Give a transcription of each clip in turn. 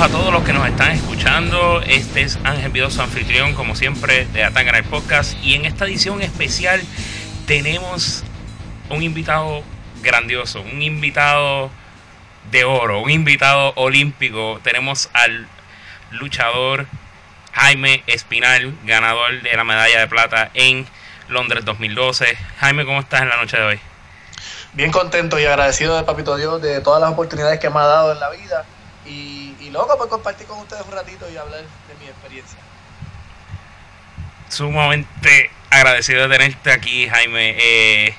A todos los que nos están escuchando. Este es Ángel Vidoso, anfitrión, como siempre, de Atangaray Podcast. Y en esta edición especial tenemos un invitado grandioso, un invitado de oro, un invitado olímpico. Tenemos al luchador Jaime Espinal, ganador de la medalla de plata en Londres 2012. Jaime, ¿cómo estás en la noche de hoy? Bien contento y agradecido de Papito Dios de todas las oportunidades que me ha dado en la vida y loco por compartir con ustedes un ratito y hablar de mi experiencia. Sumamente agradecido de tenerte aquí, Jaime. Eh,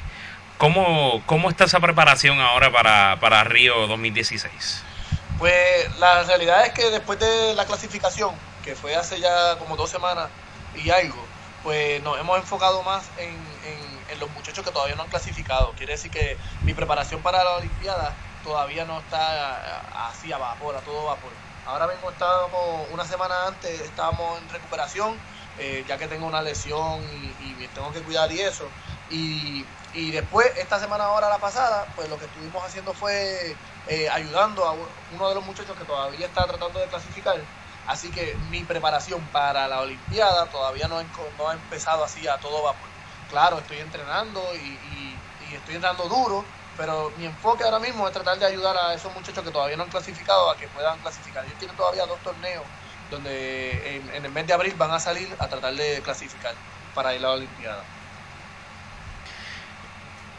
¿cómo, ¿Cómo está esa preparación ahora para, para Río 2016? Pues la realidad es que después de la clasificación, que fue hace ya como dos semanas y algo, pues nos hemos enfocado más en, en, en, los muchachos que todavía no han clasificado. Quiere decir que mi preparación para la Olimpiada todavía no está así a vapor, a todo vapor. Ahora mismo estábamos, una semana antes estábamos en recuperación, eh, ya que tengo una lesión y, me tengo que cuidar y eso. Y, y, después, esta semana ahora, la pasada, pues lo que estuvimos haciendo fue eh, ayudando a uno de los muchachos que todavía está tratando de clasificar. Así que mi preparación para la Olimpiada todavía no, ha empezado así a todo vapor. Claro, estoy entrenando y, y, y estoy entrenando duro, pero mi enfoque ahora mismo es tratar de ayudar a esos muchachos que todavía no han clasificado a que puedan clasificar. Ellos tienen todavía dos torneos donde en, en el mes de abril van a salir a tratar de clasificar para ir a la Olimpiada.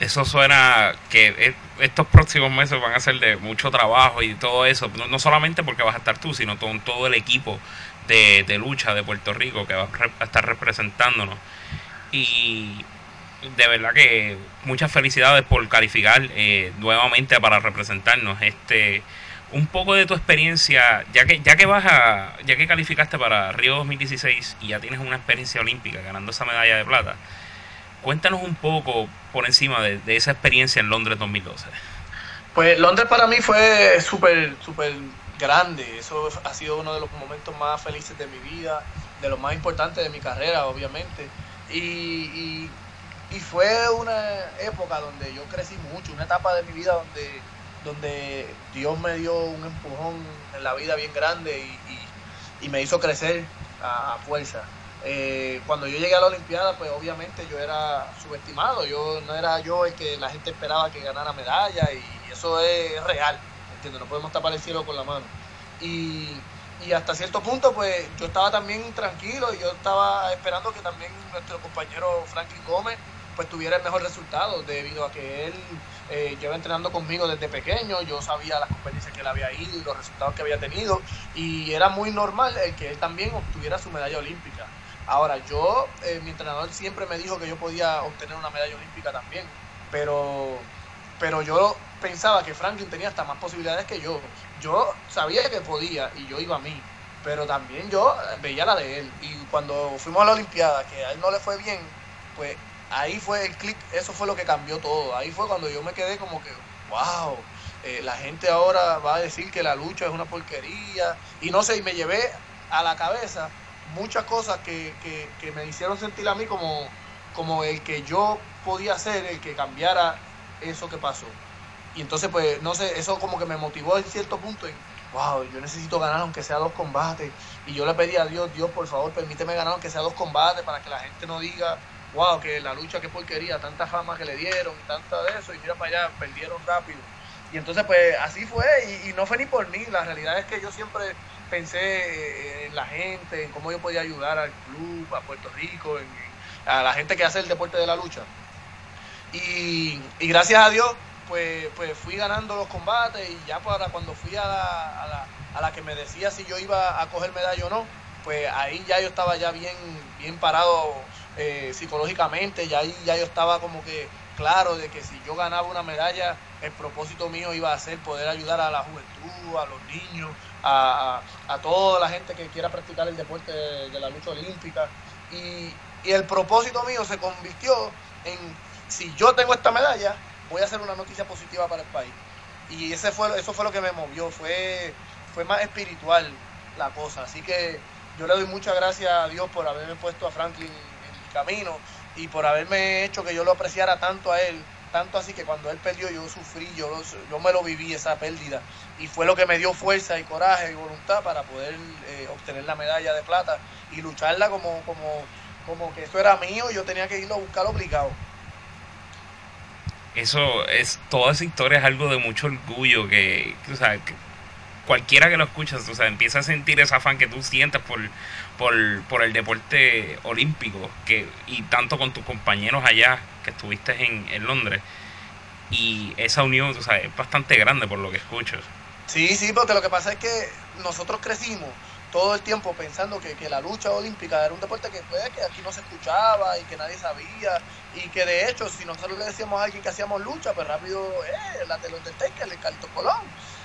Eso suena que estos próximos meses van a ser de mucho trabajo y todo eso, no, no solamente porque vas a estar tú, sino todo, todo el equipo de, de lucha de Puerto Rico que va a estar representándonos. Y de verdad que muchas felicidades por calificar eh, nuevamente para representarnos. Este, un poco de tu experiencia, ya que ya que vas a, ya que calificaste para Río 2016 y ya tienes una experiencia olímpica ganando esa medalla de plata, cuéntanos un poco por encima de, esa experiencia en Londres 2012. Pues Londres para mí fue súper súper grande. Eso ha sido uno de los momentos más felices de mi vida, de los más importantes de mi carrera, obviamente. Y y fue una época donde yo crecí mucho, una etapa de mi vida donde, donde Dios me dio un empujón en la vida bien grande y, y, me hizo crecer a, fuerza. Eh, cuando yo llegué a la Olimpiada, pues obviamente yo era subestimado, yo no era yo el que la gente esperaba que ganara medalla y, y eso es real, ¿entiendes? No podemos tapar el cielo con la mano. Y, y hasta cierto punto pues yo estaba también tranquilo y yo estaba esperando que también nuestro compañero Franklin Gómez pues tuviera el mejor resultado debido a que él eh, lleva entrenando conmigo desde pequeño, yo sabía las competencias que él había ido y los resultados que había tenido y era muy normal el que él también obtuviera su medalla olímpica. Ahora, yo, eh, mi entrenador siempre me dijo que yo podía obtener una medalla olímpica también, pero, pero yo pensaba que Franklin tenía hasta más posibilidades que yo. Yo sabía que podía y yo iba a mí, pero también yo veía la de él. Y cuando fuimos a la Olimpiada, que a él no le fue bien, pues ahí fue el clic, eso fue lo que cambió todo. Ahí fue cuando yo me quedé como que, wow, eh, la gente ahora va a decir que la lucha es una porquería. Y no sé, y me llevé a la cabeza muchas cosas que, que, me hicieron sentir a mí como, como el que yo podía ser, el que cambiara eso que pasó. Y entonces, pues, no sé, eso como que me motivó en cierto punto en, wow, yo necesito ganar aunque sea dos combates. Y yo le pedí a Dios, Dios, por favor, permíteme ganar aunque sea dos combates para que la gente no diga, wow, que la lucha, qué porquería, tanta fama que le dieron, tanta de eso, y mira para allá, perdieron rápido. Y entonces, pues así fue, y, y, no fue ni por mí, la realidad es que yo siempre pensé en la gente, en cómo yo podía ayudar al club, a Puerto Rico, en, a la gente que hace el deporte de la lucha. Y, y gracias a Dios, pues, pues fui ganando los combates, y ya para cuando fui a la, a la, a la que me decía si yo iba a coger medalla o no, pues ahí ya yo estaba ya bien, bien parado eh, psicológicamente, ya ya yo estaba como que claro de que si yo ganaba una medalla, el propósito mío iba a ser poder ayudar a la juventud, a los niños, a, a, a toda la gente que quiera practicar el deporte de, de la lucha olímpica. Y, y, el propósito mío se convirtió en, si yo tengo esta medalla, voy a hacer una noticia positiva para el país. Y ese fue, eso fue lo que me movió, fue, fue más espiritual la cosa. Así que yo le doy muchas gracias a Dios por haberme puesto a Franklin camino y por haberme hecho que yo lo apreciara tanto a él tanto así que cuando él perdió yo sufrí, yo, yo me lo viví esa pérdida y fue lo que me dio fuerza y coraje y voluntad para poder eh, obtener la medalla de plata y lucharla como, como, como que eso era mío y yo tenía que irlo a buscar obligado. Eso es, toda esa historia es algo de mucho orgullo que, o sea, cualquiera que lo escucha, o sea, empieza a sentir esa afán que tú sientes por, por, por el deporte olímpico que, y tanto con tus compañeros allá que estuviste en, en Londres. Y esa unión, o sea, es bastante grande por lo que escucho. Sí, sí, porque lo que pasa es que nosotros crecimos todo el tiempo pensando que, que, la lucha olímpica era un deporte que puede que aquí no se escuchaba y que nadie sabía y que de hecho si nosotros le decíamos a alguien que hacíamos lucha pues rápido eh, la de los el Carto Colón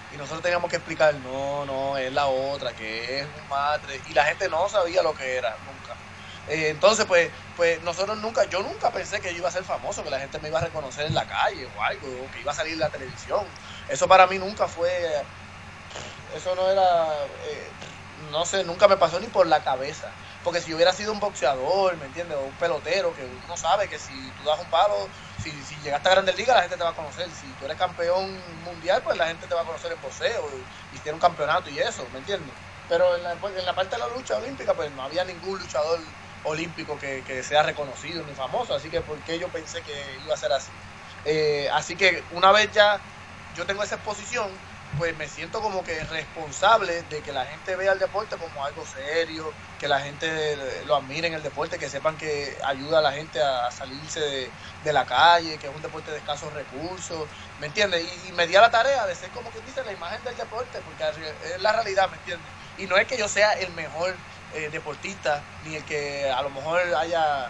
y nosotros teníamos que explicar no no es la otra que es un madre y la gente no sabía lo que era nunca eh, entonces pues pues nosotros nunca yo nunca pensé que yo iba a ser famoso que la gente me iba a reconocer en la calle o algo o que iba a salir en la televisión eso para mí nunca fue eso no era eh, no sé, nunca me pasó ni por la cabeza. Porque si hubiera sido un boxeador, ¿me entiendes? O un pelotero, que uno sabe que si tú das un palo, si, si llegaste a Grandes Ligas, la gente te va a conocer. Si tú eres campeón mundial, pues la gente te va a conocer en boxeo y, tiene un campeonato y eso, ¿me entiendes? Pero en la, en la parte de la lucha olímpica, pues no había ningún luchador olímpico que, que sea reconocido ni famoso. Así que, ¿por qué yo pensé que iba a ser así? Eh, así que una vez ya yo tengo esa exposición, pues me siento como que responsable de que la gente vea el deporte como algo serio, que la gente lo admire en el deporte, que sepan que ayuda a la gente a salirse de, la calle, que es un deporte de escasos recursos, ¿me entiendes? Y, me di a la tarea de ser como que dice la imagen del deporte, porque es la realidad, ¿me entiendes? Y no es que yo sea el mejor eh, deportista, ni el que a lo mejor haya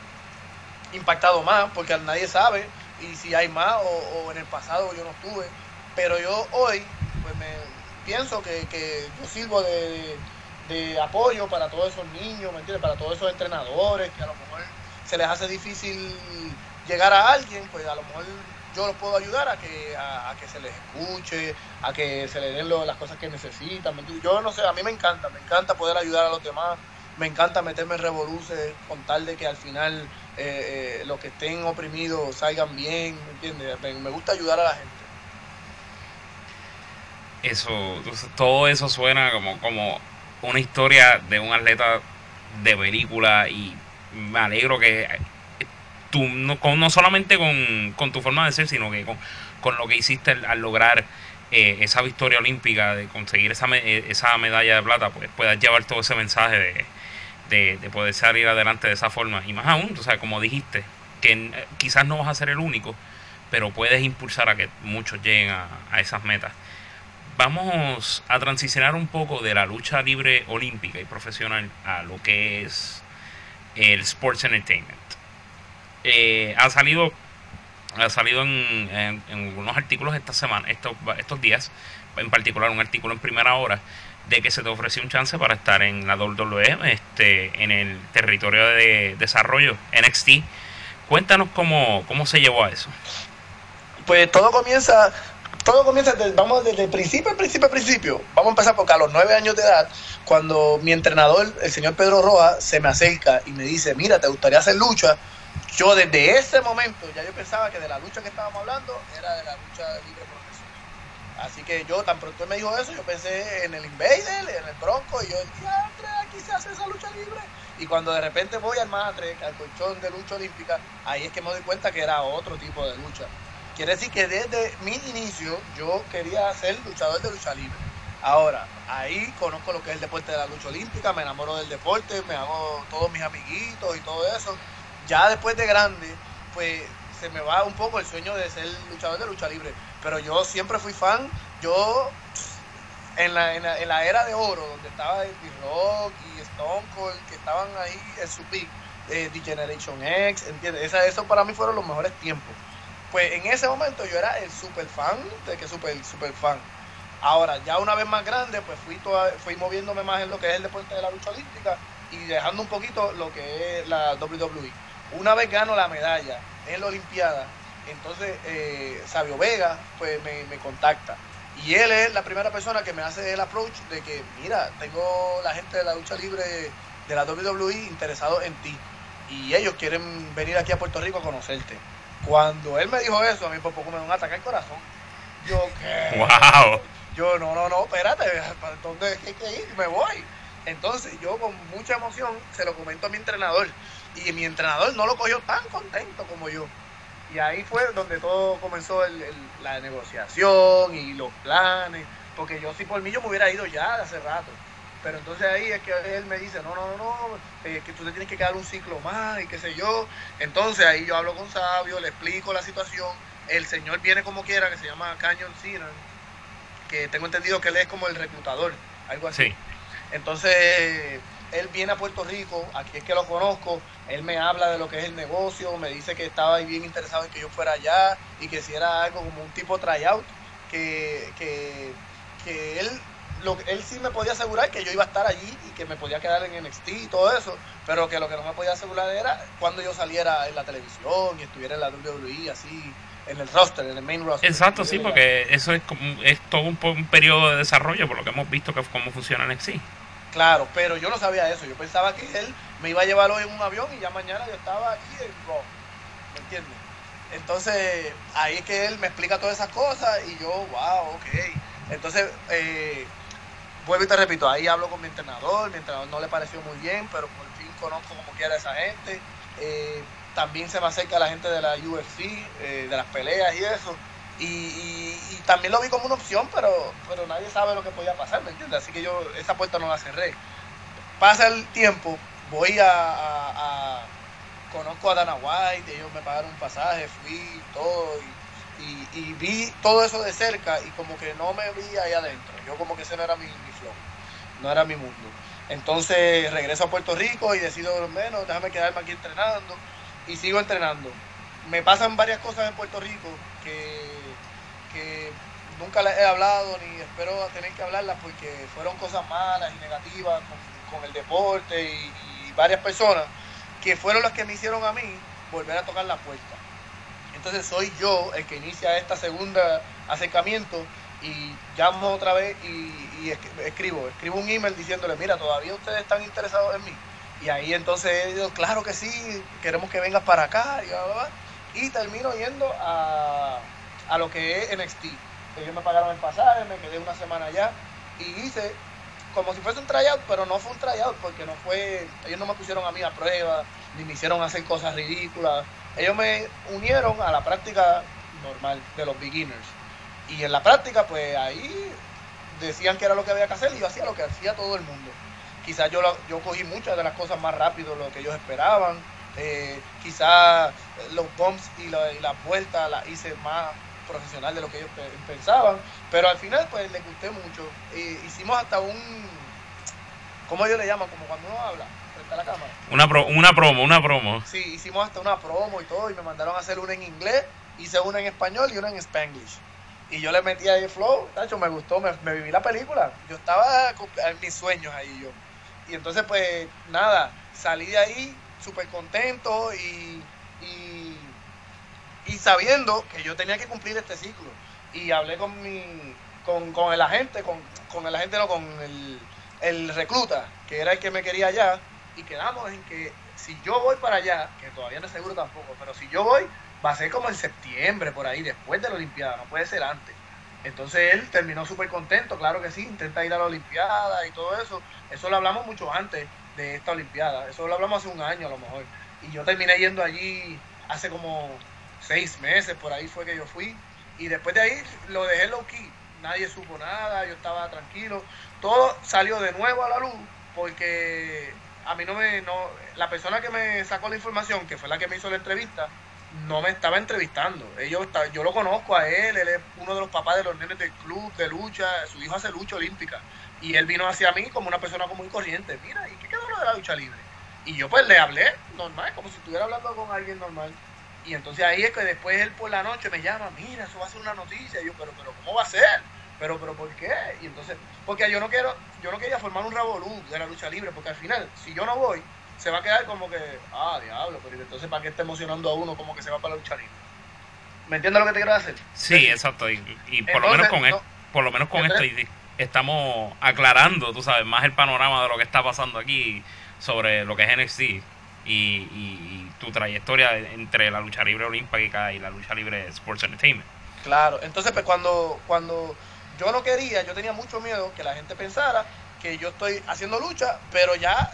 impactado más, porque nadie sabe, y si hay más o, o en el pasado yo no estuve, pero yo hoy pues me pienso que, yo sirvo de, apoyo para todos esos niños, ¿me entiendes? Para todos esos entrenadores que a lo mejor se les hace difícil llegar a alguien, pues a lo mejor yo los puedo ayudar a que, a, que se les escuche, a que se les den las cosas que necesitan. ¿me Yo no sé, a mí me encanta, me encanta poder ayudar a los demás, me encanta meterme en revoluces con tal de que al final eh, eh, los que estén oprimidos salgan bien, ¿me entiendes? me gusta ayudar a la gente eso, todo eso suena como, como una historia de un atleta de película y me alegro que tú, no, no solamente con, tu forma de ser, sino que con, lo que hiciste al, lograr eh, esa victoria olímpica, de conseguir esa, eh, esa medalla de plata, pues puedas llevar todo ese mensaje de, de, poder salir adelante de esa forma. Y más aún, o sea, como dijiste, que eh, quizás no vas a ser el único, pero puedes impulsar a que muchos lleguen a, a esas metas vamos a transicionar un poco de la lucha libre olímpica y profesional a lo que es el sports entertainment. Eh, ha salido ha salido en, en, unos artículos esta semana, estos, estos días, en particular un artículo en primera hora, de que se te ofreció un chance para estar en la WWE, este, en el territorio de desarrollo NXT. Cuéntanos cómo, cómo se llevó a eso. Pues todo comienza todo comienza, desde, vamos desde el principio, principio, principio. Vamos a empezar porque a los nueve años de edad, cuando mi entrenador, el señor Pedro Roja, se me acerca y me dice, mira, ¿te gustaría hacer lucha? Yo desde ese momento ya yo pensaba que de la lucha que estábamos hablando era de la lucha libre profesional. Así que yo, tan pronto me dijo eso, yo pensé en el Invader, en el Bronco, y yo, André, aquí se hace esa lucha libre. Y cuando de repente voy al Matre, al colchón de lucha olímpica, ahí es que me doy cuenta que era otro tipo de lucha. Quiere decir que desde mi inicio yo quería ser luchador de lucha libre. Ahora, ahí conozco lo que es el deporte de la lucha olímpica, me enamoro del deporte, me hago todos mis amiguitos y todo eso. Ya después de grande, pues se me va un poco el sueño de ser luchador de lucha libre. Pero yo siempre fui fan. Yo, en la, en la, era de oro, donde estaba The Rock y Stone Cold, que estaban ahí en su peak, eh, The Generation X, ¿entiendes? Esa, eso para mí fueron los mejores tiempos. Pues en ese momento yo era el super fan, de que super, super fan. Ahora, ya una vez más grande, pues fui, fui moviéndome más en lo que es el deporte de la lucha olímpica y dejando un poquito lo que es la WWE. Una vez gano la medalla en la Olimpiada, entonces eh, Sabio Vega pues me, me, contacta. Y él es la primera persona que me hace el approach de que, mira, tengo la gente de la lucha libre de la WWE interesado en ti. Y ellos quieren venir aquí a Puerto Rico a conocerte Cuando él me dijo eso, a mí por poco me da un ataque al corazón. Yo, ¿qué? ¡Wow! Yo, no, no, no, espérate, ¿para dónde hay que ir? Me voy. Entonces yo con mucha emoción se lo comento a mi entrenador y mi entrenador no lo cogió tan contento como yo. Y ahí fue donde todo comenzó la negociación y los planes, porque yo si por mí yo me hubiera ido ya de hace rato. Pero entonces ahí es que él me dice, no, no, no, eh, que tú te tienes que quedar un ciclo más y qué sé yo. Entonces ahí yo hablo con Sabio, le explico la situación. El señor viene como quiera, que se llama Canyon Sinan, que tengo entendido que él es como el reclutador, algo así. Entonces él viene a Puerto Rico, aquí es que lo conozco, él me habla de lo que es el negocio, me dice que estaba bien interesado en que yo fuera allá y que si era algo como un tipo tryout, que, que, que él lo, él sí me podía asegurar que yo iba a estar allí y que me podía quedar en NXT y todo eso, pero que lo que no me podía asegurar era cuando yo saliera en la televisión y estuviera en la WWE así en el roster, en el main roster. Exacto, sí, porque eso es como, es todo un, un, periodo de desarrollo por lo que hemos visto que cómo funciona NXT. Claro, pero yo no sabía eso. Yo pensaba que él me iba a llevar hoy en un avión y ya mañana yo estaba aquí en Raw. ¿Me entiendes? Entonces, ahí es que él me explica todas esas cosas y yo, wow, ok. Entonces, eh, vuelvo y te repito, ahí hablo con mi entrenador, mi entrenador no le pareció muy bien, pero por fin conozco como quiera a esa gente. Eh, también se me acerca la gente de la UFC, eh, de las peleas y eso. Y, también lo vi como una opción, pero, pero nadie sabe lo que podía pasar, ¿me entiendes? Así que yo esa puerta no la cerré. Pasa el tiempo, voy a, conozco a Dana White, ellos me pagaron un pasaje, fui todo vi todo eso de cerca y como que no me vi ahí adentro. Yo como que ese no era mi, mi flow, no era mi mundo. Entonces regreso a Puerto Rico y decido, menos, déjame quedarme aquí entrenando y sigo entrenando. Me pasan varias cosas en Puerto Rico que que nunca les he hablado ni espero tener que hablarlas porque fueron cosas malas y negativas con, el deporte y, varias personas que fueron las que me hicieron a mí volver a tocar la puerta. Entonces soy yo el que inicia esta segunda acercamiento y llamo otra vez y, escribo, escribo un email diciéndole, mira, todavía ustedes están interesados en mí. Y ahí entonces digo, claro que sí, queremos que vengas para acá y, y termino yendo a, a lo que es NXT. Ellos me pagaron el pasaje, me quedé una semana allá y hice como si fuese un tryout, pero no fue un tryout porque no fue, ellos no me pusieron a mí a prueba, ni me hicieron hacer cosas ridículas. Ellos me unieron a la práctica normal de los beginners. Y en la práctica, pues ahí decían que era lo que había que hacer y yo hacía lo que hacía todo el mundo. Quizás yo, yo cogí muchas de las cosas más rápido de lo que ellos esperaban. Eh, quizás los bumps y, la, y las vueltas las hice más profesional de lo que ellos pensaban, pero al final pues les gusté mucho. hicimos hasta un, ¿cómo ellos le llaman? Como cuando uno habla frente a la cámara. Una, una promo, una promo. Sí, hicimos hasta una promo y todo y me mandaron a hacer una en inglés, hice una en español y una en spanglish. Y yo le metí ahí flow, tacho, me gustó, me, me viví la película. Yo estaba en mis sueños ahí yo. Y entonces pues nada, salí de ahí súper contento y y sabiendo que yo tenía que cumplir este ciclo. Y hablé con mi, con, con el agente, con, con, el agente no, con el, el recluta, que era el que me quería allá, y quedamos en que si yo voy para allá, que todavía no es seguro tampoco, pero si yo voy, va a ser como en septiembre, por ahí, después de la Olimpiada, no puede ser antes. Entonces él terminó súper contento, claro que sí, intenta ir a la Olimpiada y todo eso. Eso lo hablamos mucho antes de esta Olimpiada, eso lo hablamos hace un año a lo mejor. Y yo terminé yendo allí hace como seis meses, por ahí fue que yo fui. Y después de ahí lo dejé low key. Nadie supo nada, yo estaba tranquilo. Todo salió de nuevo a la luz porque a mí no me. No, la persona que me sacó la información, que fue la que me hizo la entrevista, no me estaba entrevistando. Ellos, yo lo conozco a él, él es uno de los papás de los nenes del club de lucha, su hijo hace lucha olímpica. Y él vino hacia mí como una persona muy corriente. Mira, ¿y qué quedó lo de la lucha libre? Y yo pues le hablé normal, como si estuviera hablando con alguien normal. Y entonces ahí es que después él por la noche me llama, mira, eso va a ser una noticia. Y yo, pero, pero, ¿cómo va a ser? Pero, pero, ¿por qué? Y entonces, porque yo no quiero, yo no quería formar un revolú de la lucha libre, porque al final, si yo no voy, se va a quedar como que, ah, diablo, pero entonces, ¿para qué está emocionando a uno como que se va para la lucha libre? ¿Me entiendes lo que te quiero hacer? Sí, exacto. Y, por, lo menos con esto, por lo menos con esto estamos aclarando, tú sabes, más el panorama de lo que está pasando aquí sobre lo que es NXT. Y, y, tu trayectoria entre la lucha libre olímpica y la lucha libre Sports Entertainment. Claro, entonces pues cuando, cuando yo no quería, yo tenía mucho miedo que la gente pensara que yo estoy haciendo lucha, pero ya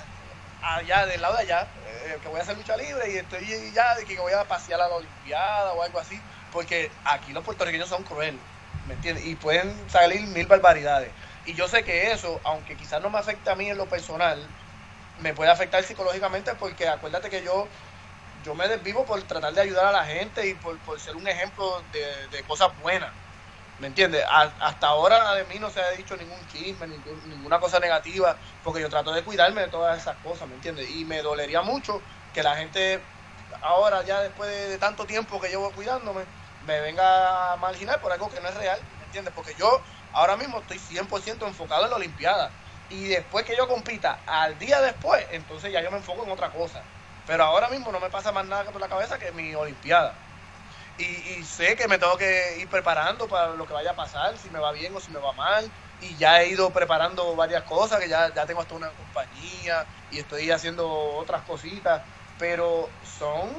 allá del lado de allá, eh, que voy a hacer lucha libre y estoy ya de que voy a pasear a la Olimpiada o algo así, porque aquí los puertorriqueños son crueles, ¿me entiendes? Y pueden salir mil barbaridades. Y yo sé que eso, aunque quizás no me afecte a mí en lo personal, me puede afectar psicológicamente porque acuérdate que yo yo me desvivo por tratar de ayudar a la gente y por, ser un ejemplo de, cosas buenas. ¿Me entiendes? hasta ahora de mí no se ha dicho ningún chisme, ninguna cosa negativa, porque yo trato de cuidarme de todas esas cosas, ¿me entiendes? Y me dolería mucho que la gente ahora, ya después de, tanto tiempo que llevo cuidándome, me venga a marginar por algo que no es real, ¿me entiendes? Porque yo ahora mismo estoy 100% enfocado en la Olimpiada. Y después que yo compita, al día después, entonces ya yo me enfoco en otra cosa. Pero ahora mismo no me pasa más nada por la cabeza que mi Olimpiada. Y, sé que me tengo que ir preparando para lo que vaya a pasar, si me va bien o si me va mal. Y ya he ido preparando varias cosas, que ya, ya tengo hasta una compañía y estoy haciendo otras cositas. Pero son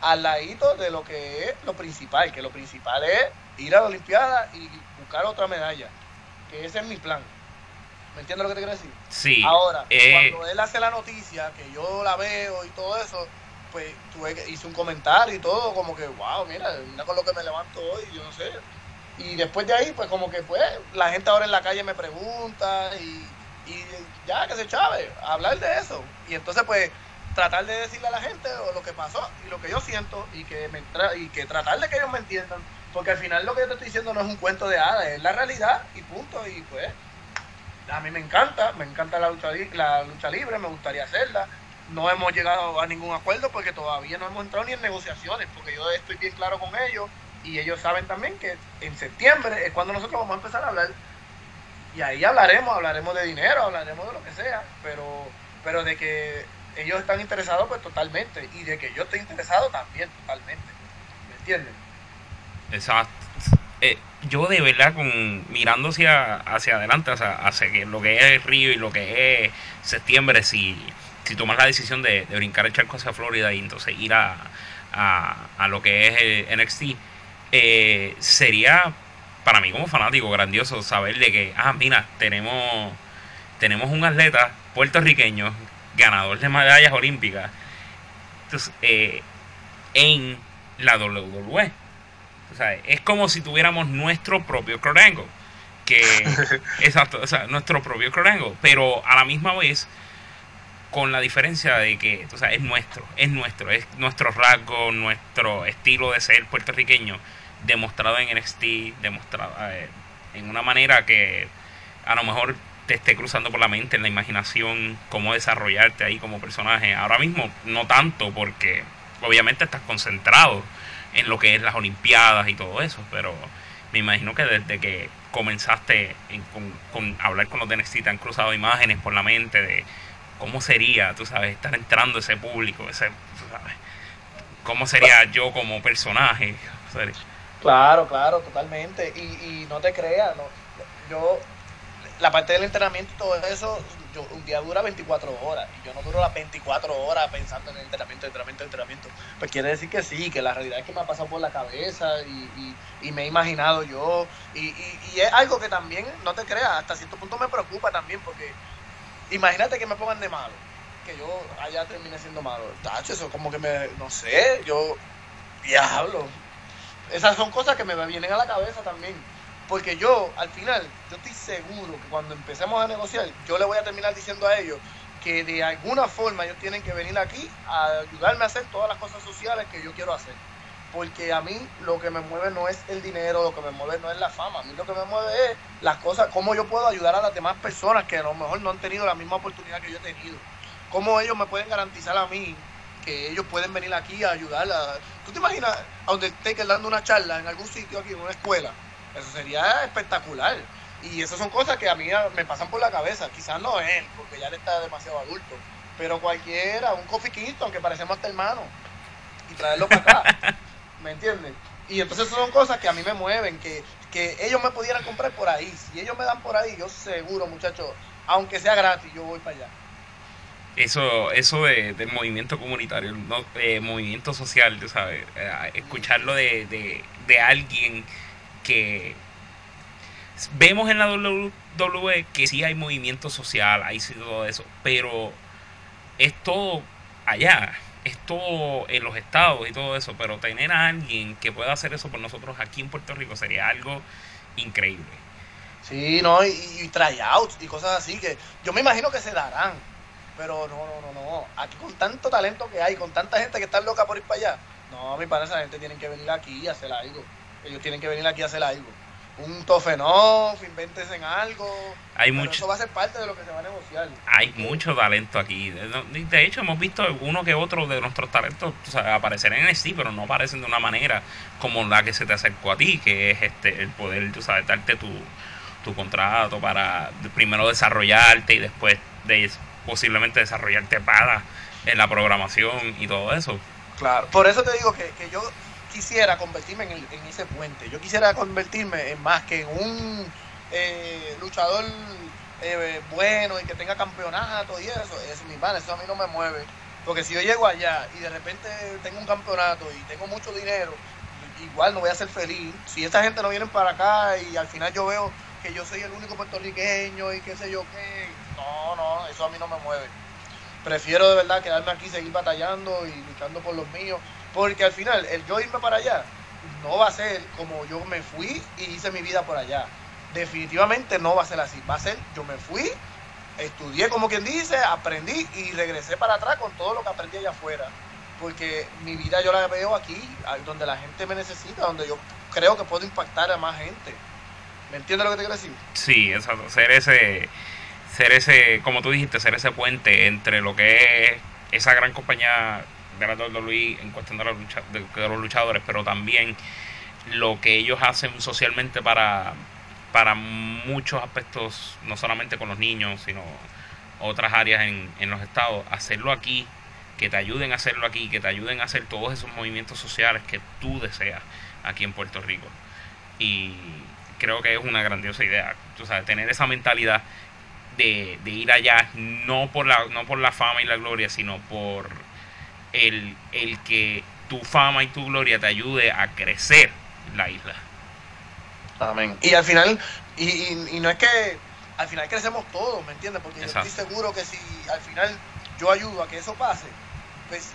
al ladito de lo que es lo principal, que lo principal es ir a la Olimpiada y buscar otra medalla. Que ese es mi plan. ¿Me entiendes lo que te quiero decir? Sí. Ahora, eh, cuando él hace la noticia, que yo la veo y todo eso, pues tuve que, hice un comentario y todo, como que, wow, mira, mira con lo que me levanto hoy, yo no sé. Y después de ahí, pues como que, pues, la gente ahora en la calle me pregunta y, y ya, que se chave, hablar de eso. Y entonces, pues, tratar de decirle a la gente lo que pasó y lo que yo siento y que, me y que tratar de que ellos me entiendan. Porque al final lo que yo te estoy diciendo no es un cuento de hadas, es la realidad y punto. Y pues a mí me encanta, me encanta la lucha, la lucha libre, me gustaría hacerla. No hemos llegado a ningún acuerdo porque todavía no hemos entrado ni en negociaciones, porque yo estoy bien claro con ellos y ellos saben también que en septiembre es cuando nosotros vamos a empezar a hablar y ahí hablaremos, hablaremos de dinero, hablaremos de lo que sea, pero, pero de que ellos están interesados pues totalmente y de que yo estoy interesado también totalmente, ¿me entienden? Exacto. Eh, yo de verdad, con mirando hacia, hacia adelante, hacia, lo que es Río y lo que es septiembre, si, si tomas la decisión de, brincar el charco hacia Florida y entonces ir a, a, lo que es el NXT, eh, sería para mí como fanático grandioso saber de que, ah, mira, tenemos, tenemos un atleta puertorriqueño, ganador de medallas olímpicas, entonces, eh, en la WWE es como si tuviéramos nuestro propio Crorango. Que, exacto, o sea, nuestro propio Crorango. Pero a la misma vez, con la diferencia de que o sea, es nuestro, es nuestro, es nuestro rasgo, nuestro estilo de ser puertorriqueño, demostrado en NXT, demostrado eh, en una manera que a lo mejor te esté cruzando por la mente, en la imaginación, cómo desarrollarte ahí como personaje. Ahora mismo no tanto porque obviamente estás concentrado en lo que es las Olimpiadas y todo eso, pero me imagino que desde que comenzaste con, hablar con los de te han cruzado imágenes por la mente de cómo sería, tú sabes, estar entrando ese público, ese, cómo sería yo como personaje. Claro, claro, totalmente. Y, y no te creas, no, yo, la parte del entrenamiento y todo eso, un día dura 24 horas y yo no duro las 24 horas pensando en el entrenamiento, entrenamiento, entrenamiento. Pues quiere decir que sí, que la realidad es que me ha pasado por la cabeza y, y, me he imaginado yo. Y, y, es algo que también, no te creas, hasta cierto punto me preocupa también porque imagínate que me pongan de malo, que yo allá termine siendo malo. Tacho, eso como que me, no sé, yo, diablo. Esas son cosas que me vienen a la cabeza también porque yo, al final, yo estoy seguro que cuando empecemos a negociar, yo le voy a terminar diciendo a ellos que de alguna forma ellos tienen que venir aquí a ayudarme a hacer todas las cosas sociales que yo quiero hacer. Porque a mí lo que me mueve no es el dinero, lo que me mueve no es la fama, a mí lo que me mueve es las cosas, cómo yo puedo ayudar a las demás personas que a lo mejor no han tenido la misma oportunidad que yo he tenido. Cómo ellos me pueden garantizar a mí que ellos pueden venir aquí a ayudar. ¿Tú te imaginas a donde esté dando una charla en algún sitio aquí, en una escuela? Eso sería espectacular. Y esas son cosas que a mí me pasan por la cabeza. Quizás no él, porque ya él está demasiado adulto. Pero cualquiera, un Coffee Kingston que parecemos hasta hermano. Y traerlo para acá. ¿Me entiendes? Y entonces esas son cosas que a mí me mueven, que, que ellos me pudieran comprar por ahí. Si ellos me dan por ahí, yo seguro, muchachos, aunque sea gratis, yo voy para allá. eso eso de, del movimiento comunitario, no, eh, movimiento social, tú sabes, eh, escucharlo de, de, de alguien que vemos en la WWE que sí hay movimiento social, hay todo eso, pero es todo allá, es todo en los estados y todo eso, pero tener a alguien que pueda hacer eso por nosotros aquí en Puerto Rico sería algo increíble. Sí, no, y, y tryouts y cosas así que yo me imagino que se darán, pero no, no, no, no, aquí con tanto talento que hay, con tanta gente que está loca por ir para allá, no, mi padre, esa gente tiene que venir aquí y hacer algo, ellos tienen que venir aquí a hacer algo un Tofenov, inventes en algo. Hay mucho, eso va a ser parte de lo que se va a negociar. Hay mucho talento aquí. De hecho, hemos visto uno que otro de nuestros talentos aparecer en sí, pero no aparecen de una manera como la que se te acercó a ti, que es este el poder, tú sabes, darte tu, tu contrato para primero desarrollarte y después de posiblemente desarrollarte para en la programación y todo eso. Claro, por eso te digo que, que yo quisiera convertirme en, ese puente. Yo quisiera convertirme en más que en un eh, luchador eh, bueno y que tenga campeonato y eso. Es mi pan, eso a mí no me mueve. Porque si yo llego allá y de repente tengo un campeonato y tengo mucho dinero, igual no voy a ser feliz. Si esta gente no viene para acá y al final yo veo que yo soy el único puertorriqueño y qué sé yo qué, no, no, eso a mí no me mueve. Prefiero de verdad quedarme aquí, seguir batallando y luchando por los míos. Porque al final, el yo irme para allá no va a ser como yo me fui y hice mi vida por allá. Definitivamente no va a ser así. Va a ser, yo me fui, estudié como quien dice, aprendí y regresé para atrás con todo lo que aprendí allá afuera. Porque mi vida yo la veo aquí, donde la gente me necesita, donde yo creo que puedo impactar a más gente. ¿Me entiendes lo que te quiero decir? Sí, exacto. Ser ese, ser ese, como tú dijiste, ser ese puente entre lo que es esa gran compañía de la WWE en cuestión de, la lucha, de, los luchadores, pero también lo que ellos hacen socialmente para, para muchos aspectos, no solamente con los niños, sino otras áreas en, en los estados, hacerlo aquí, que te ayuden a hacerlo aquí, que te ayuden a hacer todos esos movimientos sociales que tú deseas aquí en Puerto Rico. Y creo que es una grandiosa idea, tú sabes, tener esa mentalidad de, de ir allá, no por, la, no por la fama y la gloria, sino por el, el que tu fama y tu gloria te ayude a crecer la isla. Amén. Y al final, y, y, no es que al final crecemos todos, ¿me entiendes? Porque yo estoy seguro que si al final yo ayudo a que eso pase, pues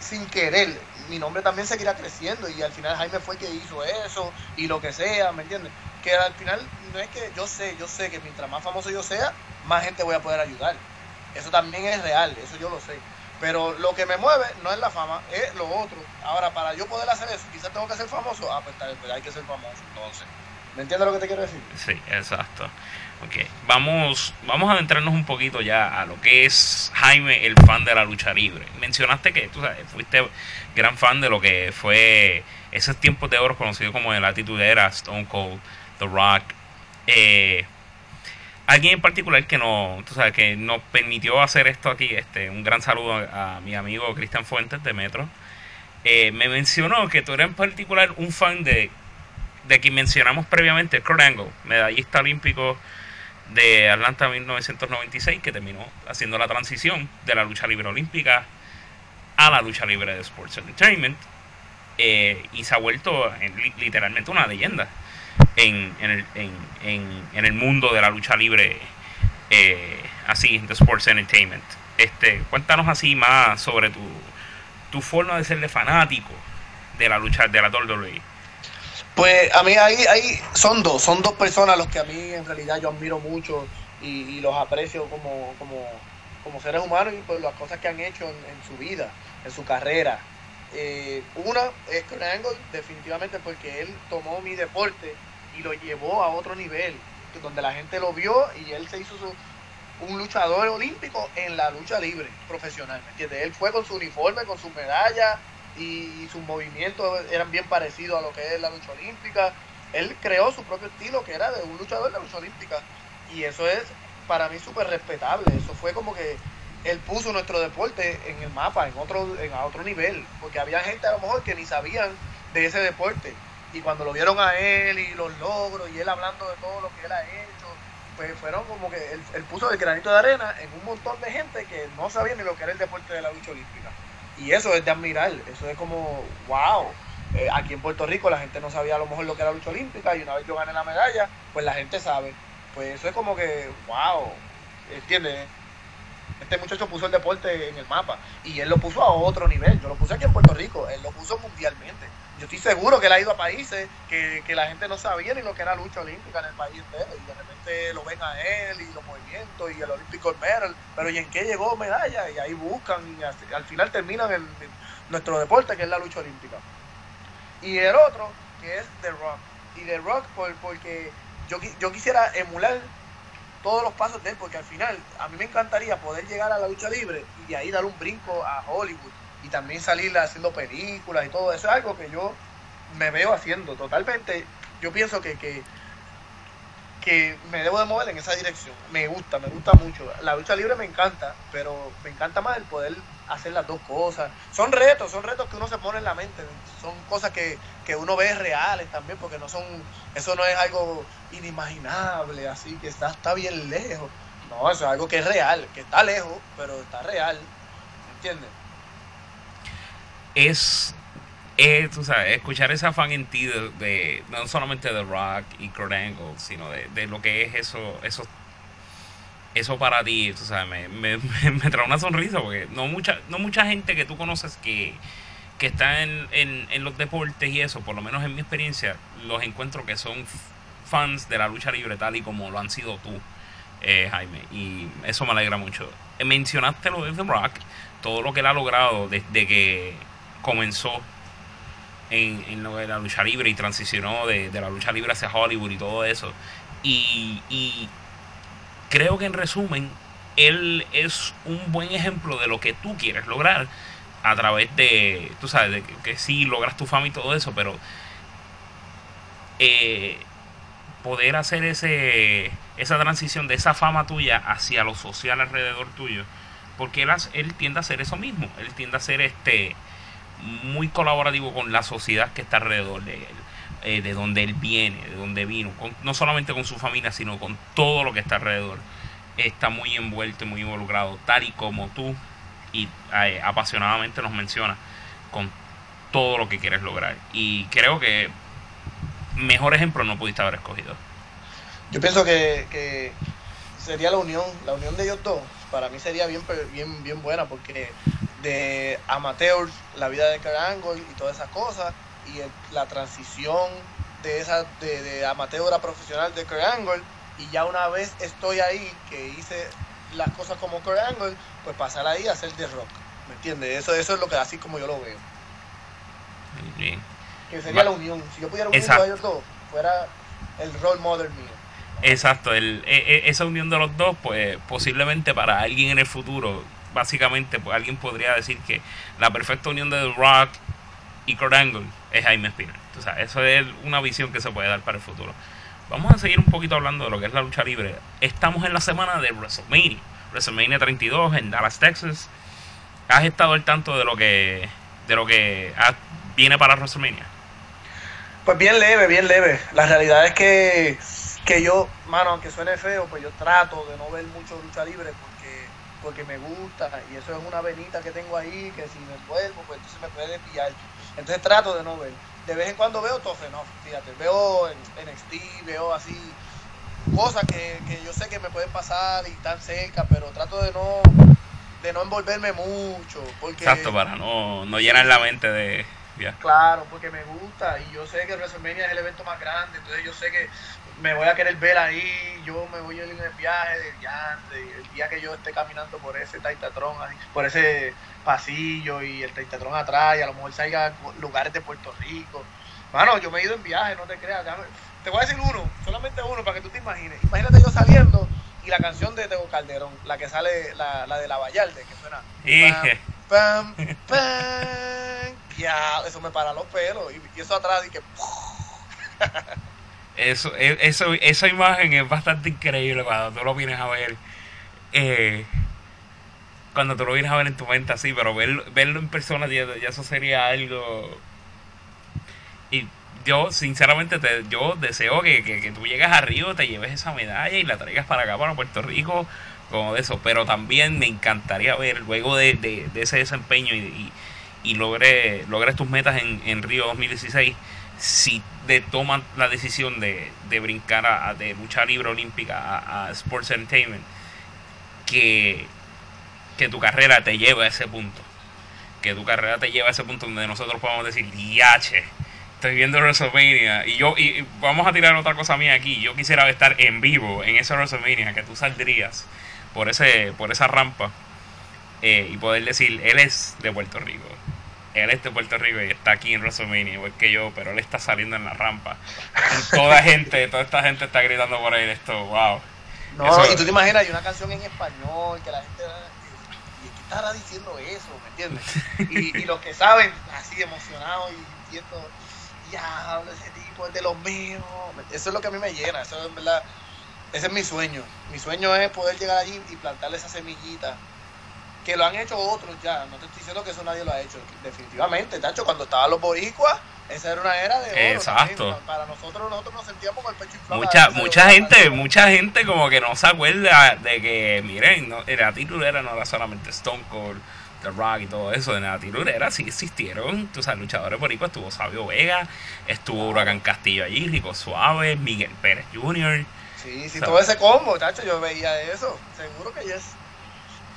sin querer, mi nombre también seguirá creciendo y al final Jaime fue el que hizo eso y lo que sea, ¿me entiendes? Que al final no es que yo sé, yo sé que mientras más famoso yo sea, más gente voy a poder ayudar. Eso también es real, eso yo lo sé. Pero lo que me mueve no es la fama, es lo otro. Ahora, para yo poder hacer eso, quizás tengo que ser famoso. Ah, pues, pues hay que ser famoso, entonces. ¿Me entiendes lo que te quiero decir? Sí, exacto. Ok, vamos, vamos a adentrarnos un poquito ya a lo que es Jaime, el fan de la lucha libre. Mencionaste que tú sabes, fuiste gran fan de lo que fue esos tiempos de oro conocidos como de la titulera Stone Cold, The Rock. Eh, alguien en particular que no, tú sabes, que nos permitió hacer esto aquí, este, un gran saludo a, mi amigo Cristian Fuentes de Metro, eh, me mencionó que tú eres en particular un fan de, de quien mencionamos previamente, Kurt Angle, medallista olímpico de Atlanta 1996, que terminó haciendo la transición de la lucha libre olímpica a la lucha libre de Sports Entertainment, eh, y se ha vuelto literalmente una leyenda en, en, el, en, en el mundo de la lucha libre, eh, así, de Sports Entertainment. Este, cuéntanos así más sobre tu, tu forma de ser de fanático de la lucha de la WWE. Pues a mí ahí, ahí son dos, son dos personas los que a mí en realidad yo admiro mucho y, los aprecio como, como, como, seres humanos y por las cosas que han hecho en, su vida, en su carrera. Eh, una es Kurt Angle, definitivamente porque él tomó mi deporte y lo llevó a otro nivel, donde la gente lo vio y él se hizo un luchador olímpico en la lucha libre profesional, Él fue con su uniforme, con su medalla y sus movimientos eran bien parecidos a lo que es la lucha olímpica. Él creó su propio estilo que era de un luchador de la lucha olímpica y eso es para mí súper respetable. Eso fue como que él puso nuestro deporte en el mapa, en otro, en a otro nivel, porque había gente a lo mejor que ni sabían de ese deporte y cuando lo vieron a él y los logros y él hablando de todo lo que él ha hecho, pues fueron como que él, puso el granito de arena en un montón de gente que no sabía ni lo que era el deporte de la lucha olímpica. Y eso es de admirar, eso es como, wow. Eh, aquí en Puerto Rico la gente no sabía a lo mejor lo que era la lucha olímpica y una vez yo gané la medalla, pues la gente sabe. Pues eso es como que, wow, ¿entiendes? Este muchacho puso el deporte en el mapa y él lo puso a otro nivel. Yo lo puse aquí en Puerto Rico, él lo puso mundialmente. Yo estoy seguro que él ha ido a países que, la gente no sabía ni lo que era lucha olímpica en el país entero y de repente lo ven a él y los movimientos y el Olympic Medal, pero ¿y en qué llegó medalla? Y ahí buscan y al final terminan en, nuestro deporte que es la lucha olímpica. Y el otro que es The Rock. Y The Rock por, porque yo, yo quisiera emular todos los pasos de él, porque al final a mí me encantaría poder llegar a la lucha libre y de ahí dar un brinco a Hollywood y también salir haciendo películas y todo eso es algo que yo me veo haciendo totalmente. Yo pienso que, que, que me debo de mover en esa dirección. Me gusta, me gusta mucho. La lucha libre me encanta, pero me encanta más el poder hacer las dos cosas. Son retos, son retos que uno se pone en la mente. Son cosas que, que uno ve reales también, porque no son, eso no es algo inimaginable, así que está, está bien lejos. No, eso es algo que es real, que está lejos, pero está real. ¿Entiendes? Es, es tú sabes, escuchar esa fan en ti de, no solamente de Rock y Kurt Angle, sino de, de lo que es eso, eso eso para ti, tú sabes, me, me, me, trae una sonrisa porque no mucha, no mucha gente que tú conoces que, que está en, en, los deportes y eso, por lo menos en mi experiencia, los encuentro que son fans de la lucha libre tal y como lo han sido tú, eh, Jaime, y eso me alegra mucho. Eh, mencionaste lo de The Rock, todo lo que él ha logrado desde que comenzó en, en lo de la lucha libre y transicionó de, de la lucha libre hacia Hollywood y todo eso. Y, y creo que en resumen, él es un buen ejemplo de lo que tú quieres lograr a través de, tú sabes, de que, sí logras tu fama y todo eso, pero eh, poder hacer ese esa transición de esa fama tuya hacia lo social alrededor tuyo, porque él, él tiende a hacer eso mismo, él tiende a ser este muy colaborativo con la sociedad que está alrededor de él. Eh, de donde él viene, de donde vino, no solamente con su familia, sino con todo lo que está alrededor. Está muy envuelto y muy involucrado, tal y como tú y eh, apasionadamente nos menciona con todo lo que quieres lograr. Y creo que mejor ejemplo no pudiste haber escogido. Yo pienso que, sería la unión, la unión de ellos dos, para mí sería bien, bien, bien buena, porque de amateurs, la vida de Carango y todas esas cosas, y la transición de esa de, amateur a profesional de Kurt Angle y ya una vez estoy ahí que hice las cosas como Kurt Angle pues pasar ahí a hacer de rock ¿me entiendes? eso eso es lo que así como yo lo veo. Que sería la unión. Si yo pudiera unir a ellos dos fuera el role model mío. Exacto, el, e, e, esa unión de los dos, pues posiblemente para alguien en el futuro, básicamente, pues alguien podría decir que la perfecta unión de The Rock y Angle es Jaime Espinal. O sea, eso es una visión que se puede dar para el futuro. Vamos a seguir un poquito hablando de lo que es la lucha libre. Estamos en la semana de WrestleMania. WrestleMania 32 en Dallas, Texas. ¿Has estado al tanto de lo que de lo que viene para WrestleMania? Pues bien leve, bien leve. La realidad es que, que yo, mano, aunque suene feo, pues yo trato de no ver mucho lucha libre porque porque me gusta y eso es una venita que tengo ahí que si me vuelvo pues entonces me puede pillar entonces trato de no ver. De vez en cuando veo no fíjate, veo en NXT, veo así cosas que, yo sé que me pueden pasar y están cerca, pero trato de no de no envolverme mucho. Porque, Exacto, para no, no llenar la mente de... Claro, porque me gusta y yo sé que WrestleMania es el evento más grande, entonces yo sé que me voy a querer ver ahí, yo me voy a ir en el viaje del el día que yo esté caminando por ese Taitatron, por ese pasillo y el Taitatron atrás y a lo mejor salga lugares de Puerto Rico. Mano, yo me he ido en viaje, no te creas. Te voy a decir uno, solamente uno, para que tú te imagines. Imagínate yo saliendo y la canción de Tego Calderón, la que sale, la, la de la Vallarde, que suena. Pam, pam, pam, ya, eso me para los pelos. Y, eso atrás y que. eso, e, eso, esa imagen es bastante increíble cuando tú lo vienes a ver. Eh, cuando tú lo vienes a ver en tu mente así, pero verlo, verlo en persona ya, eso sería algo... Y yo sinceramente te, yo deseo que, que, tú llegues a Río, te lleves esa medalla y la traigas para acá, para Puerto Rico, como de eso. Pero también me encantaría ver, luego de, de, ese desempeño y, y, logres, tus metas en, en Río 2016, si te toman la decisión de, de brincar a, de lucha libre olímpica a, Sports Entertainment, que, que tu carrera te lleve a ese punto. Que tu carrera te lleve a ese punto donde nosotros podamos decir, diache, estoy viendo WrestleMania y yo y vamos a tirar otra cosa mía aquí. Yo quisiera estar en vivo en ese WrestleMania que tú saldrías por ese por esa rampa eh, y poder decir él es de Puerto Rico él es de Puerto Rico y está aquí en WrestleMania igual que yo pero él está saliendo en la rampa toda gente toda esta gente está gritando por ahí esto wow no y tú te imaginas hay una canción en español que la gente y qué estará diciendo eso ¿me entiendes? y, y los que saben así emocionados y viendo diablo, ese tipo es de los míos. Eso es lo que a mí me llena, eso es verdad. Ese es mi sueño. Mi sueño es poder llegar allí y plantarle esa semillita. Que lo han hecho otros ya. No te estoy diciendo que eso nadie lo ha hecho. Definitivamente, Tacho, cuando estaban los boricuas, esa era una era de oro. Exacto. Para nosotros, nosotros nos sentíamos con el pecho inflado. Mucha, mucha gente, mucha gente como que no se acuerda de que, miren, no, la titulera no era solamente Stone Cold The Rock y todo eso de la tirurera sí existieron. Tú sabes, luchadores ahí estuvo Sabio Vega, estuvo Huracán Castillo allí, Rico Suave, Miguel Pérez Jr. Sí, sí, todo ese combo, tacho, yo veía eso, seguro que yes.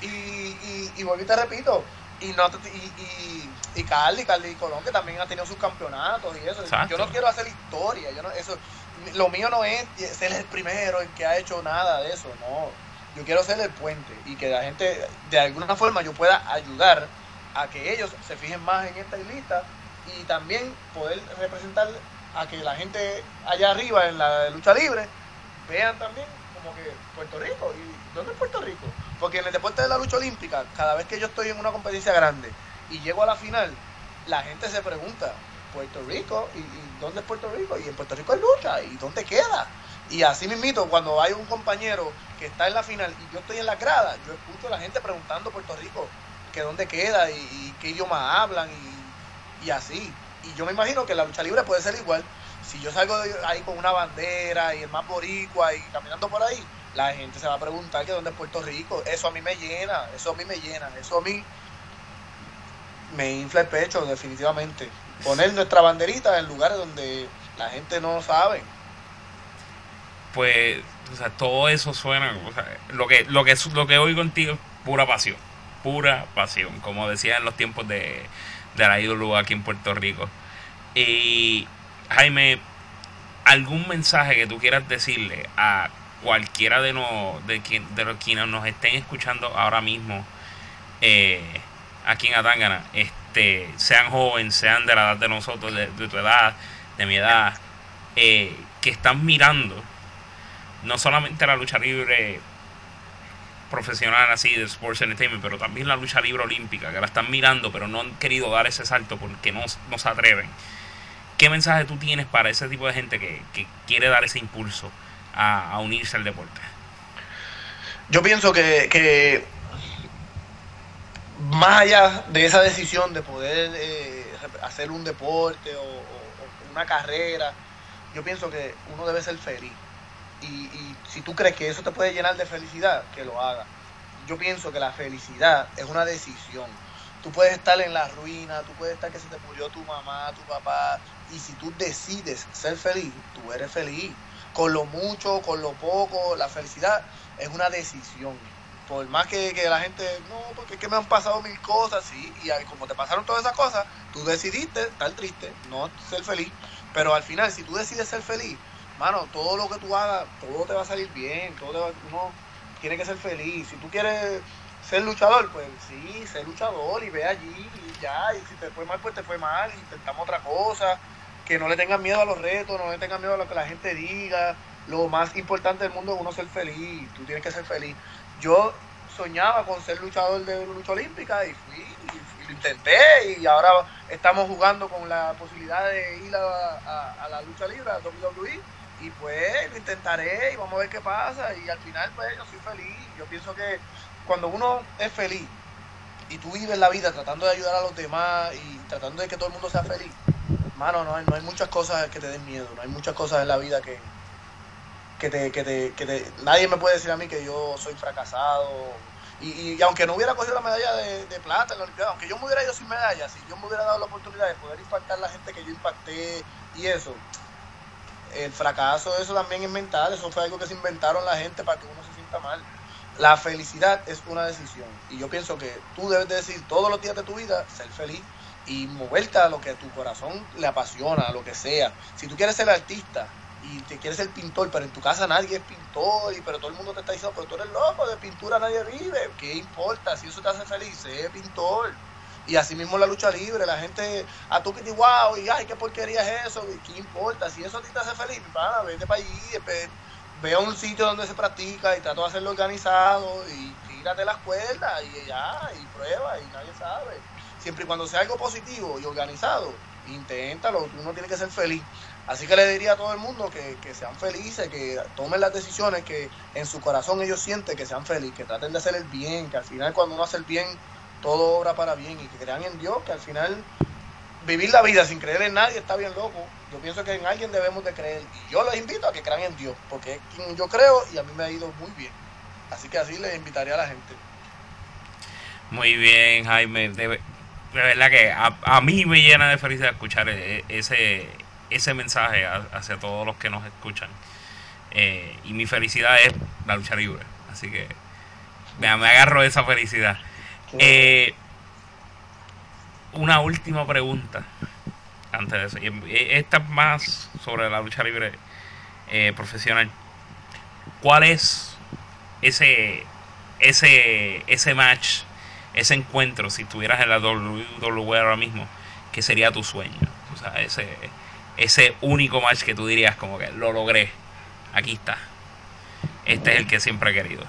Y, y, y volví te repito, y, no, y, y, y Carly, Carly Colón, que también ha tenido sus campeonatos y eso. Yo no quiero hacer historia, yo no, eso, lo mío no es ser el primero en que ha hecho nada de eso, no yo quiero ser el puente y que la gente, de alguna forma, yo pueda ayudar a que ellos se fijen más en esta lista y también poder representar a que la gente allá arriba en la lucha libre vean también como que Puerto Rico. ¿Y dónde es Puerto Rico? Porque en el deporte de la lucha olímpica, cada vez que yo estoy en una competencia grande y llego a la final, la gente se pregunta, Puerto Rico, ¿y, y dónde es Puerto Rico? Y en Puerto Rico hay lucha, ¿y dónde queda? Y así mismito, cuando hay un compañero que está en la final y yo estoy en la grada, yo escucho a la gente preguntando Puerto Rico que dónde queda y, qué idioma hablan y, así. Y yo me imagino que la lucha libre puede ser igual. Si yo salgo ahí con una bandera y el más boricua y caminando por ahí, la gente se va a preguntar que dónde es Puerto Rico. Eso a mí me llena, eso a mí me llena, eso a mí me infla el pecho definitivamente. Poner nuestra banderita en lugares donde la gente no sabe pues, o sea, todo eso suena, lo que, lo que, lo que oigo contigo es pura pasión, pura pasión, como decía en los tiempos de, de la ídolo aquí en Puerto Rico. Y Jaime, algún mensaje que tú quieras decirle a cualquiera de, los de, de los quienes nos estén escuchando ahora mismo eh, aquí en Atangana, este, sean jóvenes, sean de la edad de nosotros, de, tu edad, de mi edad, eh, que están mirando no solamente la lucha libre profesional así de Sports Entertainment, pero también la lucha libre olímpica, que la están mirando, pero no han querido dar ese salto porque no, no se atreven. ¿Qué mensaje tú tienes para ese tipo de gente que, quiere dar ese impulso a, unirse al deporte? Yo pienso que, más allá de esa decisión de poder eh, hacer un deporte o una carrera, yo pienso que uno debe ser feliz y, si tú crees que eso te puede llenar de felicidad, que lo haga. Yo pienso que la felicidad es una decisión. Tú puedes estar en la ruina, tú puedes estar que se te murió tu mamá, tu papá, y si tú decides ser feliz, tú eres feliz. Con lo mucho, con lo poco, la felicidad es una decisión. Por más que, la gente, no, porque es que me han pasado mil cosas, sí, y como te pasaron todas esas cosas, tú decidiste estar triste, no ser feliz. Pero al final, si tú decides ser feliz, mano, todo lo que tú hagas, todo te va a salir bien, todo uno tiene que ser feliz. Si tú quieres ser luchador, pues sí, ser luchador y ve allí y ya, y si te fue mal, pues te fue mal, intentamos otra cosa, que no le tengan miedo a los retos, no le tengan miedo a lo que la gente diga. Lo más importante del mundo es uno ser feliz, tú tienes que ser feliz. Yo soñaba con ser luchador de lucha olímpica y fui, y, lo intenté y ahora estamos jugando con la posibilidad de ir a, la lucha libre, a WWE y pues lo intentaré y vamos a ver qué pasa y al final pues yo soy feliz. Yo pienso que cuando uno es feliz y tú vives la vida tratando de ayudar a los demás y tratando de que todo el mundo sea feliz, Mano, no hay, no hay muchas cosas que te den miedo, no hay muchas cosas en la vida que, que te, que te, que te, nadie me puede decir a mí que yo soy fracasado. Y, y, aunque no hubiera cogido la medalla de, plata en la Olimpiada, aunque yo me hubiera ido sin medalla, si yo me hubiera dado la oportunidad de poder impactar a la gente que yo impacté y eso, el fracaso, eso también es mental, eso fue algo que se inventaron la gente para que uno se sienta mal. La felicidad es una decisión y yo pienso que tú debes de decir todos los días de tu vida ser feliz y moverte a lo que tu corazón le apasiona, a lo que sea. Si tú quieres ser artista y te quieres ser pintor, pero en tu casa nadie es pintor, y pero todo el mundo te está diciendo, pero tú eres loco, de pintura nadie vive, ¿qué importa? Si eso te hace feliz, sé pintor. Y así mismo la lucha libre, la gente a tu que wow, y ay, qué porquería es eso, ¿qué importa? Si eso a ti te hace feliz, para, vete para allí, ve a un sitio donde se practica y trata de hacerlo organizado y tírate las cuerdas y ya, y prueba y nadie sabe. Siempre y cuando sea algo positivo y organizado, inténtalo, uno tiene que ser feliz. Así que le diría a todo el mundo que, que, sean felices, que tomen las decisiones que en su corazón ellos sienten que sean felices, que traten de hacer el bien, que al final cuando uno hace el bien, todo obra para bien y que crean en Dios, que al final vivir la vida sin creer en nadie está bien loco. Yo pienso que en alguien debemos de creer. Y yo les invito a que crean en Dios, porque es quien yo creo y a mí me ha ido muy bien. Así que así les invitaría a la gente. Muy bien, Jaime. De, verdad que a, a, mí me llena de felicidad escuchar e, ese, ese mensaje hacia todos los que nos escuchan. Eh, y mi felicidad es la lucha libre. Así que me, me agarro de esa felicidad. Eh, una última pregunta antes de eso. Esta es más sobre la lucha libre eh, profesional. ¿Cuál es ese, ese, ese match, ese encuentro, si estuvieras en la WWE ahora mismo, que sería tu sueño? O sea, ese, ese único match que tú dirías como que lo logré. Aquí está. Este es el que siempre he querido.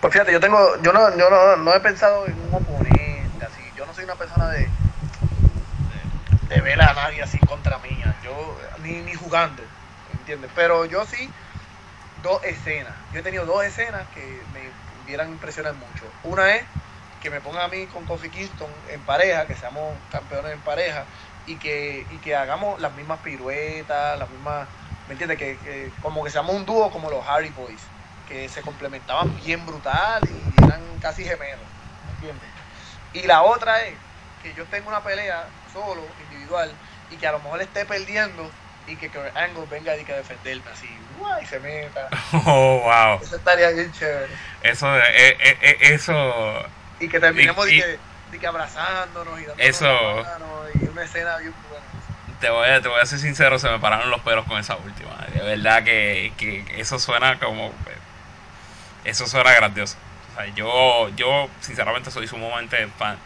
Pues fíjate, yo tengo, yo no, yo no, no he pensado en un oponente así. Yo no soy una persona de, de, de a nadie así contra mía. Yo ni, ni jugando, ¿entiendes? Pero yo sí dos escenas. Yo he tenido dos escenas que me hubieran impresionado mucho. Una es que me pongan a mí con Kofi Kingston en pareja, que seamos campeones en pareja y que, y que hagamos las mismas piruetas, las mismas, ¿me entiendes? Que, que como que seamos un dúo como los Harry Boys que se complementaban bien brutal y eran casi gemelos, ¿me entiendes? Y la otra es que yo tengo una pelea solo, individual, y que a lo mejor esté perdiendo y que Kurt Angle venga y que defenderme así, y se meta. Oh, wow. Eso estaría bien chévere. Eso, eh, eh, eh, eso. Y que terminemos y, y, de, que, abrazándonos y dándonos eso, manos y una escena bien buena. Te voy, a, te voy a ser sincero, se me pararon los pelos con esa última. De verdad que, que eso suena como eso suena grandioso. O sea, yo, yo sinceramente soy sumamente fan.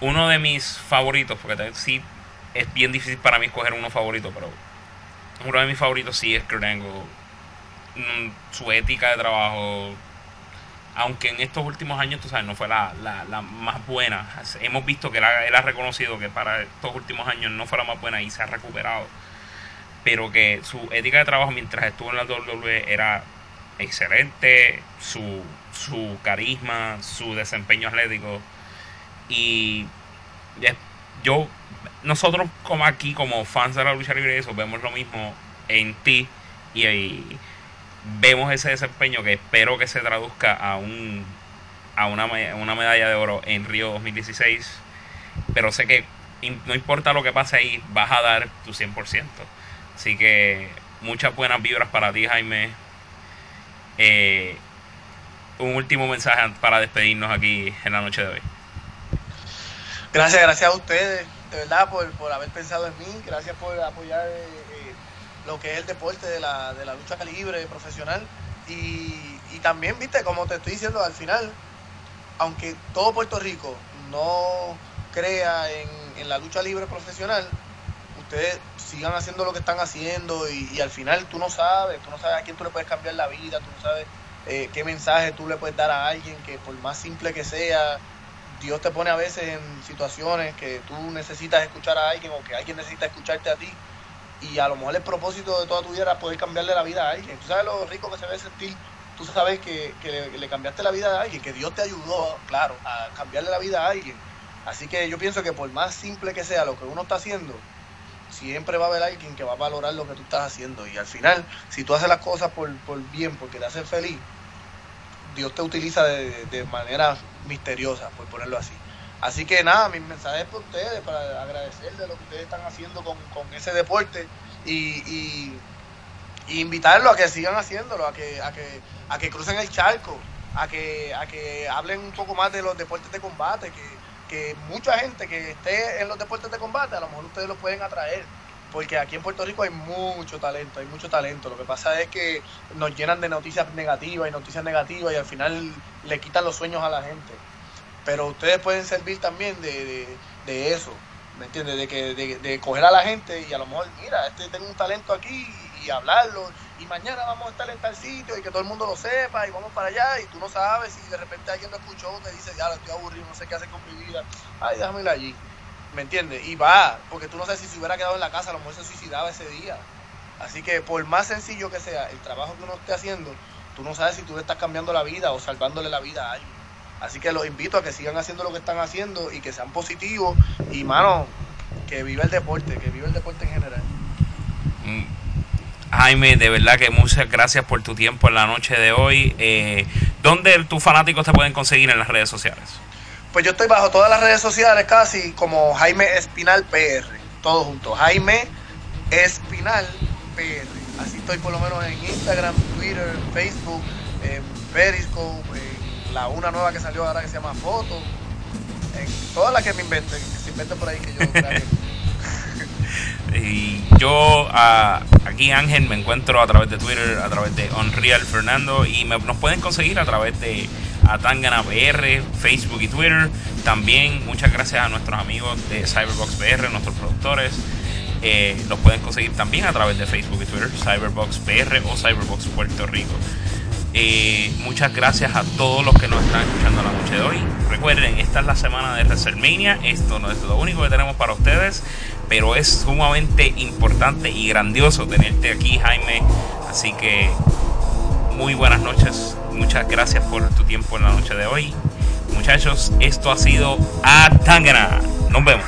Uno de mis favoritos, porque sí es bien difícil para mí escoger uno favorito, pero uno de mis favoritos sí es Kurt. Mm, su ética de trabajo, aunque en estos últimos años, tú sabes, no fue la, la, la más buena. Hemos visto que él ha, él ha, reconocido que para estos últimos años no fue la más buena y se ha recuperado. Pero que su ética de trabajo mientras estuvo en la WWE era excelente, su, su carisma, su desempeño atlético. Y yo, nosotros como aquí, como fans de la lucha libre, eso, vemos lo mismo en ti y, vemos ese desempeño que espero que se traduzca a un una medalla de oro en Río 2016 pero sé que no importa lo que pase ahí vas a dar tu 100% así que muchas buenas vibras para ti Jaime. Eh, un último mensaje para despedirnos aquí en la noche de hoy. Gracias, gracias a ustedes, de verdad, por, por haber pensado en mí, gracias por apoyar eh, eh, lo que es el deporte de la, de la lucha libre profesional. Y, y, también, viste, como te estoy diciendo, al final, aunque todo Puerto Rico no crea en, en la lucha libre profesional, ustedes sigan haciendo lo que están haciendo y, al final tú no sabes, tú no sabes a quién tú le puedes cambiar la vida, tú no sabes eh, qué mensaje tú le puedes dar a alguien que por más simple que sea, Dios te pone a veces en situaciones que tú necesitas escuchar a alguien o que alguien necesita escucharte a ti y a lo mejor el propósito de toda tu vida era poder cambiarle la vida a alguien. Tú sabes lo rico que se ve sentir, tú sabes que, que le, le cambiaste la vida a alguien, que Dios te ayudó, claro, a cambiarle la vida a alguien Así que yo pienso que por más simple que sea lo que uno está haciendo, siempre va a haber alguien que va a valorar lo que tú estás haciendo. Y al final, si tú haces las cosas por, por bien, porque te hacen feliz, Dios te utiliza de, manera misteriosa, por ponerlo así. Así que nada, mis mensajes para ustedes, para agradecerles lo que ustedes están haciendo con, ese deporte y, y, invitarlos a que sigan haciéndolo, a que, a que, a que crucen el charco, a que, a que hablen un poco más de los deportes de combate, que, que mucha gente que esté en los deportes de combate, a lo mejor ustedes los pueden atraer. Porque aquí en Puerto Rico hay mucho talento, hay mucho talento. Lo que pasa es que nos llenan de noticias negativas y noticias negativas y al final le quitan los sueños a la gente. Pero ustedes pueden servir también de, de, eso, ¿me entiendes? De, que, de, de coger a la gente y a lo mejor, mira, este tengo un talento aquí y hablarlo y mañana vamos a estar en tal sitio y que todo el mundo lo sepa y vamos para allá y tú no sabes si de repente alguien lo escuchó te dice ya estoy aburrido no sé qué hacer con mi vida ay déjame ir allí ¿me entiendes? y va porque tú no sabes si se hubiera quedado en la casa a lo mejor se suicidaba ese día así que por más sencillo que sea el trabajo que uno esté haciendo tú no sabes si tú le estás cambiando la vida o salvándole la vida a alguien así que los invito a que sigan haciendo lo que están haciendo y que sean positivos y mano que viva el deporte que viva el deporte en general mm. Jaime, de verdad que muchas gracias por tu tiempo en la noche de hoy. Eh, ¿Dónde tus fanáticos te pueden conseguir en las redes sociales? Pues yo estoy bajo todas las redes sociales casi como Jaime Espinal PR, todo junto. Jaime Espinal PR. Así estoy por lo menos en Instagram, Twitter, Facebook, en Periscope, en la una nueva que salió ahora que se llama Foto, en todas las que me inventen, que se inventen por ahí que yo Y yo aquí Ángel me encuentro a través de Twitter, a través de Unreal Fernando y nos pueden conseguir a través de Atangana PR, Facebook y Twitter. También muchas gracias a nuestros amigos de Cyberbox PR, nuestros productores. Eh, los pueden conseguir también a través de Facebook y Twitter, Cyberbox PR o Cyberbox Puerto Rico. Eh, muchas gracias a todos los que nos están escuchando la noche de hoy. Recuerden, esta es la semana de WrestleMania. Esto no es lo único que tenemos para ustedes pero es sumamente importante y grandioso tenerte aquí, Jaime. Así que muy buenas noches. Muchas gracias por tu tiempo en la noche de hoy. Muchachos, esto ha sido Atangana. Nos vemos.